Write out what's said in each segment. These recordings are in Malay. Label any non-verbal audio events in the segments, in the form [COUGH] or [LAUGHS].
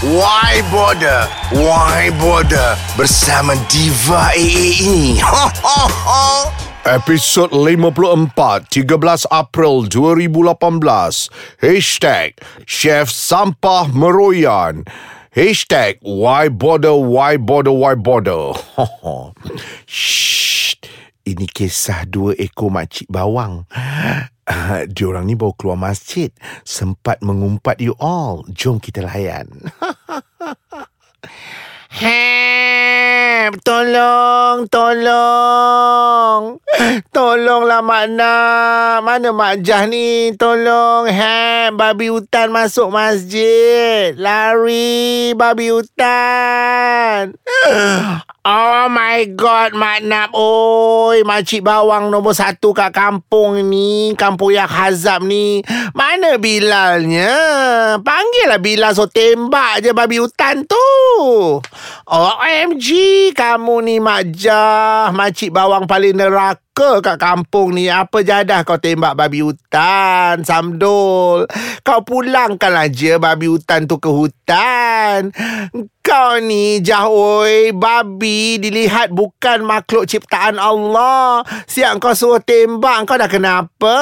Why Border? Why Border? Bersama Diva ha. Episod 54 13 April 2018 Hashtag Chef Sampah Meroyan. Hashtag Why bother, why bother, why bother Shh Ini kisah dua ekor makcik bawang Diorang ni bawa keluar masjid. Sempat mengumpat you all. Jom kita layan [LAUGHS] Help! Tolong! Tolong! Tolonglah Mak Nak! Mana Mak Jah ni? Tolong! Help! Babi hutan masuk masjid! Lari! Babi hutan! Oh my God, Mak Nap. Oi, makcik bawang nombor satu kat kampung ni. Kampung yang hazab ni. Mana Bilalnya? Panggillah Bilal so tembak je babi hutan tu. OMG, kamu ni Mak Jah. Makcik bawang paling neraka kat kampung ni. Apa jadah kau tembak babi hutan, Samdul? Kau pulangkanlah je babi hutan tu ke hutan. Kau ni jahoi babi dilihat bukan makhluk ciptaan Allah. Siap kau suruh tembak kau dah kenapa?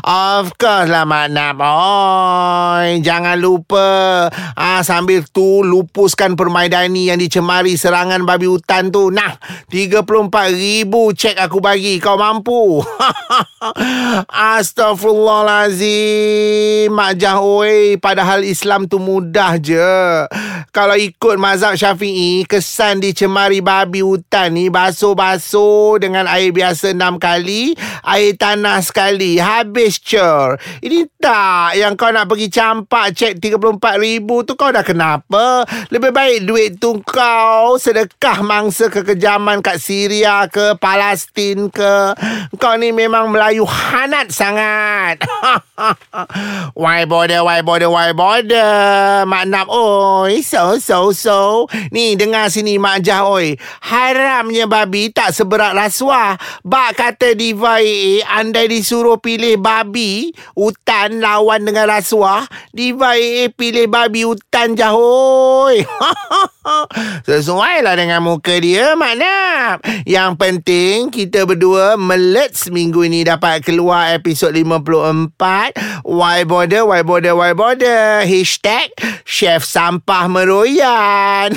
Of course lah Mak Nap. Oi, jangan lupa ah sambil tu lupuskan permaidani yang dicemari serangan babi hutan tu. Nah, 34,000 cek aku bagi. Kau mampu. [LAUGHS] Astaghfirullahalazim. Mak Jahoi, padahal Islam tu mudah je. Kalau ikut mazhab syafi'i, kesan dicemari babi hutan ni basuh-basuh dengan air biasa enam kali, air tanah sekali. Habis cer. Ini tak yang kau nak pergi campak cek 34,000 tu kau dah kenapa? Lebih baik duit tu kau sedekah mangsa kekejaman kat Syria ke Palestin ke. Kau ni memang Melayu hanat sangat. [LAUGHS] why bother, why bother, why bother? Mak Nap, oi. So, so, so. Ni, dengar sini Mak Jah, oi. Haramnya babi tak seberat rasuah. Bak kata Diva AA, andai disuruh pilih babi, hutan lawan dengan rasuah, Diva AA pilih babi hutan jahoi. [LAUGHS] Sesuai lah dengan muka dia, Mak Nap. Yang penting, kita berdua melet seminggu ini dapat keluar episod 54. Why bother, why bother, why bother? Hashtag Chef Sampah Meroyan.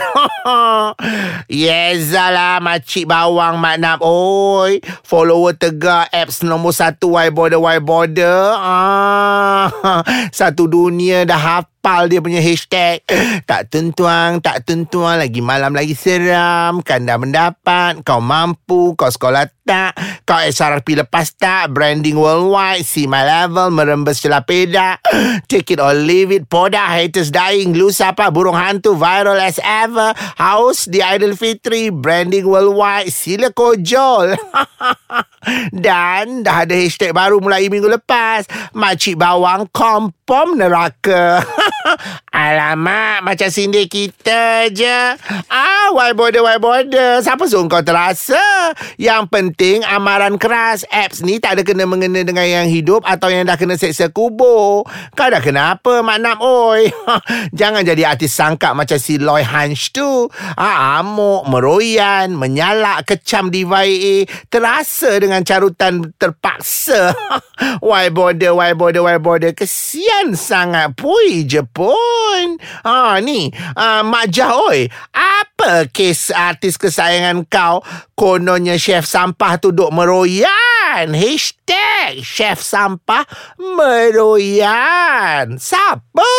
[LAUGHS] yes lah, makcik bawang, Mak Nap. Oi, follower tegak apps nombor satu Why bother, why bother? Ah, [LAUGHS] satu dunia dah hafal dia punya hashtag. Tak tentuang, tak tentuang. Lagi malam lagi seram. Kan dah mendapat. Kau mampu. Kau sekolah tak. Kau SRP lepas tak. Branding worldwide. See my level. Merembes celah pedak. [GASPS] Take it or leave it. Poda haters dying. Lu siapa? Burung hantu. Viral as ever. House di Idol Fitri. Branding worldwide. Sila kojol. [LAUGHS] Dan dah ada hashtag baru mulai minggu lepas. Makcik bawang kompom neraka. [LAUGHS] Alamak, macam sindir kita je. Ah, why bother, why bother? Siapa suruh kau terasa? Yang penting amaran keras. Apps ni tak ada kena-mengena dengan yang hidup atau yang dah kena seksa kubur. Kau dah kenapa, Mak Nam? Oi, [LAUGHS] jangan jadi artis sangka macam si Loy Hunch tu. Ah, amuk, meroyan, menyalak, kecam diva AA. Terasa dengan carutan terpaksa. [LAUGHS] why bother, why bother, why bother? Kesian sangat. Pui je pun. Ha, ni, uh, Mak Jah, oi. Apa kes artis kesayangan kau? Kononnya chef sampah tu duk meroyan. Hashtag chef sampah meroyan. Siapa?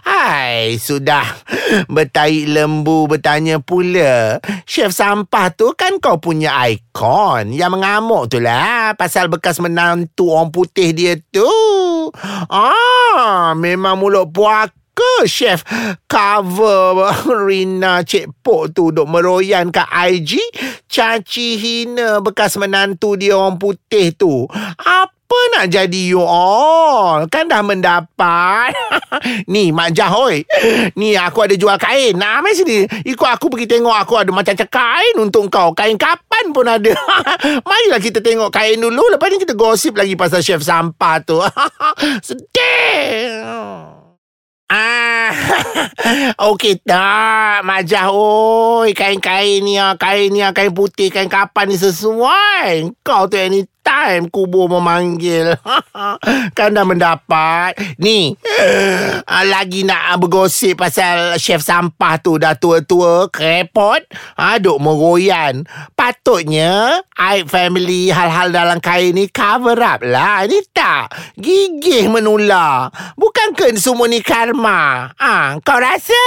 Hai, sudah bertaik lembu bertanya pula. Chef sampah tu kan kau punya ikon. Yang mengamuk tu lah. Pasal bekas menantu orang putih dia tu. Ah, memang mulut puaka ke chef cover [LAUGHS] Rina Cik Pok tu duk meroyan kat IG caci hina bekas menantu dia orang putih tu. Apa nak jadi you all? Kan dah mendapat. [LAUGHS] ni Mak Jah oi. Ni aku ada jual kain. Nah, mai sini. Ikut aku pergi tengok aku ada macam kain untuk kau. Kain kapan pun ada. [LAUGHS] Marilah kita tengok kain dulu. Lepas ni kita gosip lagi pasal chef sampah tu. Sedih. Ah, [LAUGHS] Okey tak Majah oi Kain-kain ni ah, Kain ni ah, Kain putih Kain kapan ni sesuai. Kau tu any time kubur memanggil. [LAUGHS] kan dah mendapat. Ni, uh, lagi nak bergosip pasal chef sampah tu dah tua-tua, krepot, ha, duk meroyan. Patutnya, Aib family hal-hal dalam kain ni cover up lah. Ini tak. Gigih menular. Bukan ke semua ni karma? Ha, kau rasa?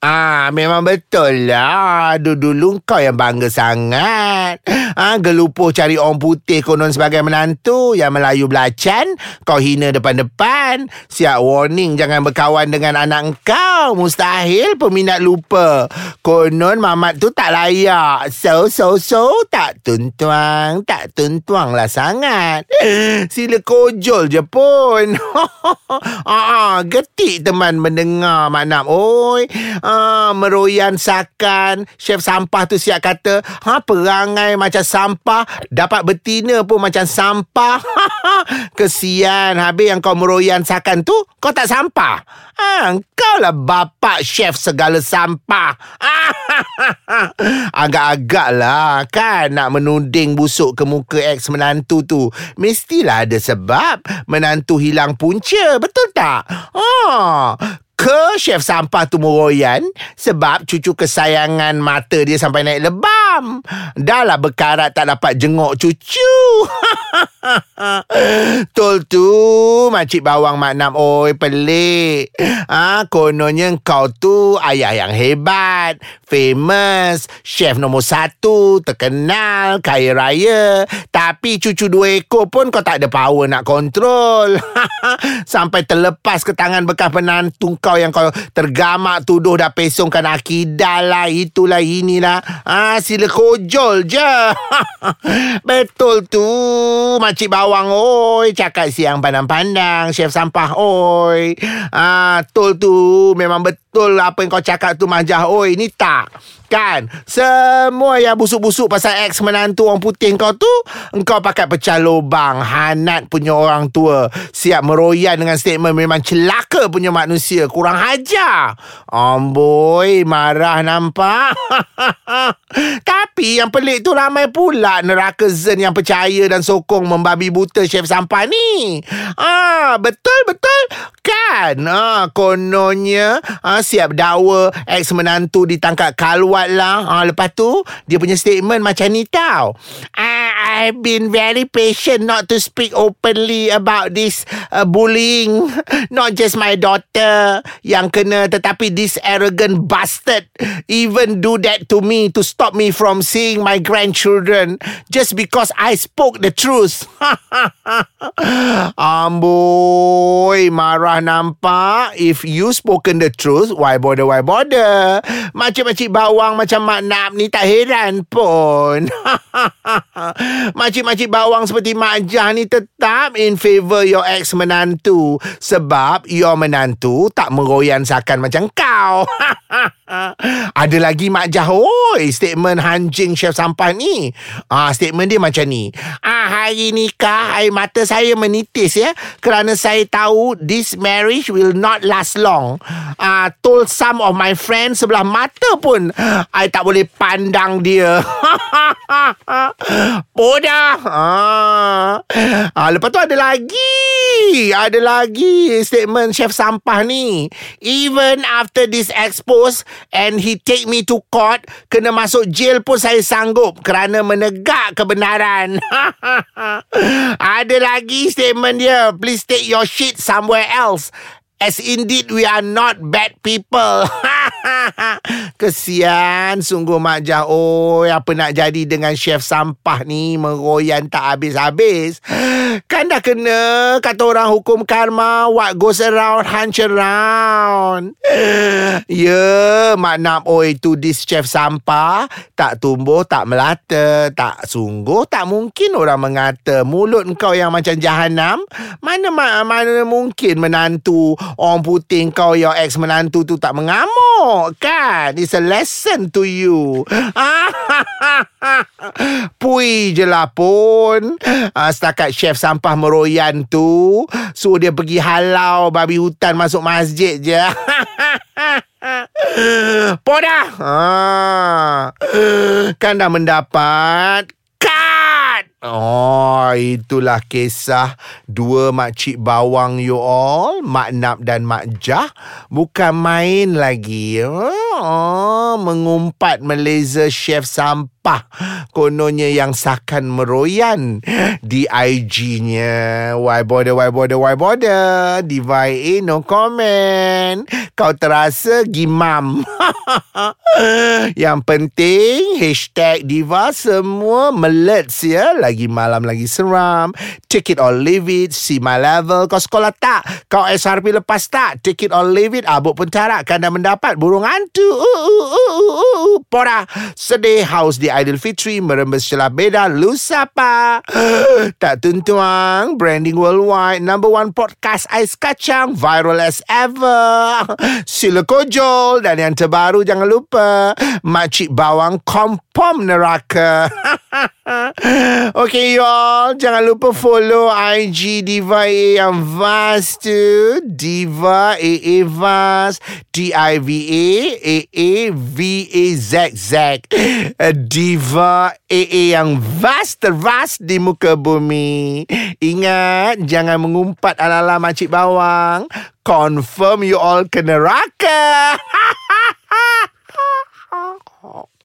Ah, ha, memang betul lah. Dulu-dulu kau yang bangga sangat. Ah, ha, gelupuh cari orang putih konon sebagai menantu yang Melayu belacan, kau hina depan-depan. Siap warning jangan berkawan dengan anak kau. Mustahil peminat lupa. Konon mamat tu tak layak. So, so, so, tak tuntuang. Tak tuntuang lah sangat. [GASPS] Sila kojol je pun. [LAUGHS] ah, getik teman mendengar Mak Nam. Oi, ah, meroyan sakan. Chef sampah tu siap kata, ha, perangai macam sampah. Dapat betina pun macam sampah. [LAUGHS] Kesian habis yang kau meroyan sakan tu, kau tak sampah. Ha, kau lah bapak chef segala sampah. [LAUGHS] Agak-agak lah kan nak menuding busuk ke muka ex menantu tu. Mestilah ada sebab menantu hilang punca. Betul tak? Oh, ke chef sampah tu meroyan sebab cucu kesayangan mata dia sampai naik lebam. Dah lah berkarat tak dapat jenguk cucu. [LAUGHS] Tol tu Makcik bawang Mak Nam. Oi pelik. Ha, Kononnya kau tu Ayah yang hebat Famous Chef nombor satu Terkenal Kaya raya. Tapi cucu dua ekor pun Kau tak ada power nak kontrol. [LAUGHS] Sampai terlepas ke tangan bekas penantu kau Yang kau tergamak tuduh Dah pesongkan akidah lah Itulah inilah. Ha, Sila kojol je. [LAUGHS] Betul tu. Makcik bawang oi Cakap siang pandang-pandang Chef sampah oi. Ah, Tol tu. Memang betul Apa yang kau cakap tu Majah. Oi Ni tak. Kan? Semua yang busuk-busuk Pasal ex menantu orang putih kau tu Engkau pakai pecah lubang. Hanat punya orang tua. Siap meroyan dengan statement Memang celaka punya manusia. Kurang hajar. Amboi Marah nampak. [LAUGHS] Tapi yang pelik tu Ramai pula neraka zen Yang percaya dan sokong Membabi buta chef sampah ni. Ah Betul-betul. Kan? Ah, Kononnya ah, Siap dakwa Ex menantu ditangkap kalwat lah. Ha, lepas tu, dia punya statement macam ni tau. I've been very patient not to speak openly about this uh, bullying. [LAUGHS] Not just my daughter yang kena, tetapi this arrogant bastard even do that to me to stop me from seeing my grandchildren just because I spoke the truth. [LAUGHS] Amboi, marah nampak. If you spoken the truth, why bother, why bother? Bawang bawang macam Mak Nap ni tak heran pun. [LAUGHS] Makcik-makcik bawang seperti Mak Jah ni tetap in favor your ex menantu. Sebab your menantu tak meroyan sakan macam kau. [LAUGHS] Ada lagi Mak Jah oi, statement hanjing chef sampah ni. Ah, statement dia macam ni. Ah, hari nikah air mata saya menitis ya. Kerana saya tahu this marriage will not last long. Ah, told some of my friends sebelah mata pun I tak boleh pandang dia. [LAUGHS] Bodah. Ah. ah. Lepas tu ada lagi. Ada lagi statement chef sampah ni. Even after this expose and he take me to court, kena masuk jail pun saya sanggup kerana menegak kebenaran. [LAUGHS] ada lagi statement dia. Please take your shit somewhere else. As indeed we are not bad people. [LAUGHS] [LAUGHS] Kesian sungguh Mak Jah. Oh, apa nak jadi dengan chef sampah ni meroyan tak habis-habis. Kan dah kena kata orang hukum karma what goes around hunch around. [LAUGHS] Ya, yeah, Mak Nam oi tu this chef sampah tak tumbuh tak melata, tak sungguh tak mungkin orang mengata mulut kau yang macam jahanam. Mana mana mungkin menantu orang putih kau yang ex menantu tu tak mengamuk kan? It's a lesson to you. [LAUGHS] Pui je lah pun. Uh, Setakat chef sampah meroyan tu Suruh dia pergi halau babi hutan masuk masjid je. [LAUGHS] Podah ha. Kan dah mendapat Cut Oh, itulah kisah dua makcik bawang you all, Mak Nap dan Mak Jah. Bukan main lagi. Oh, mengumpat Malaysia chef sampah. Kononnya yang sakan meroyan di IG-nya. Why bother, why bother, why bother? Diva A, no comment. Kau terasa gimam. [LAUGHS] yang penting, hashtag Diva semua melets ya. Lagi malam, lagi seram. Take it or leave it. See my level. Kau sekolah tak? Kau SRP lepas tak? Take it or leave it. Abuk pun tarak. Kan mendapat burung hantu. Uh, uh, uh. Pora. Sedih haus di Aidilfitri. Merembes celah beda. Lu siapa? [GASPS] tak tuntuang. Branding worldwide. Number one podcast ais kacang. Viral as ever. [LAUGHS] Sila kojol. Dan yang terbaru jangan lupa. Makcik bawang kompom neraka. [LAUGHS] Okay you all Jangan lupa follow IG Diva A yang vast tu Diva A A vast D-I-V-A A A V-A-Z-Z Diva A A yang vast Tervast di muka bumi. Ingat Jangan mengumpat ala-ala makcik bawang. Confirm you all ke neraka [LAUGHS]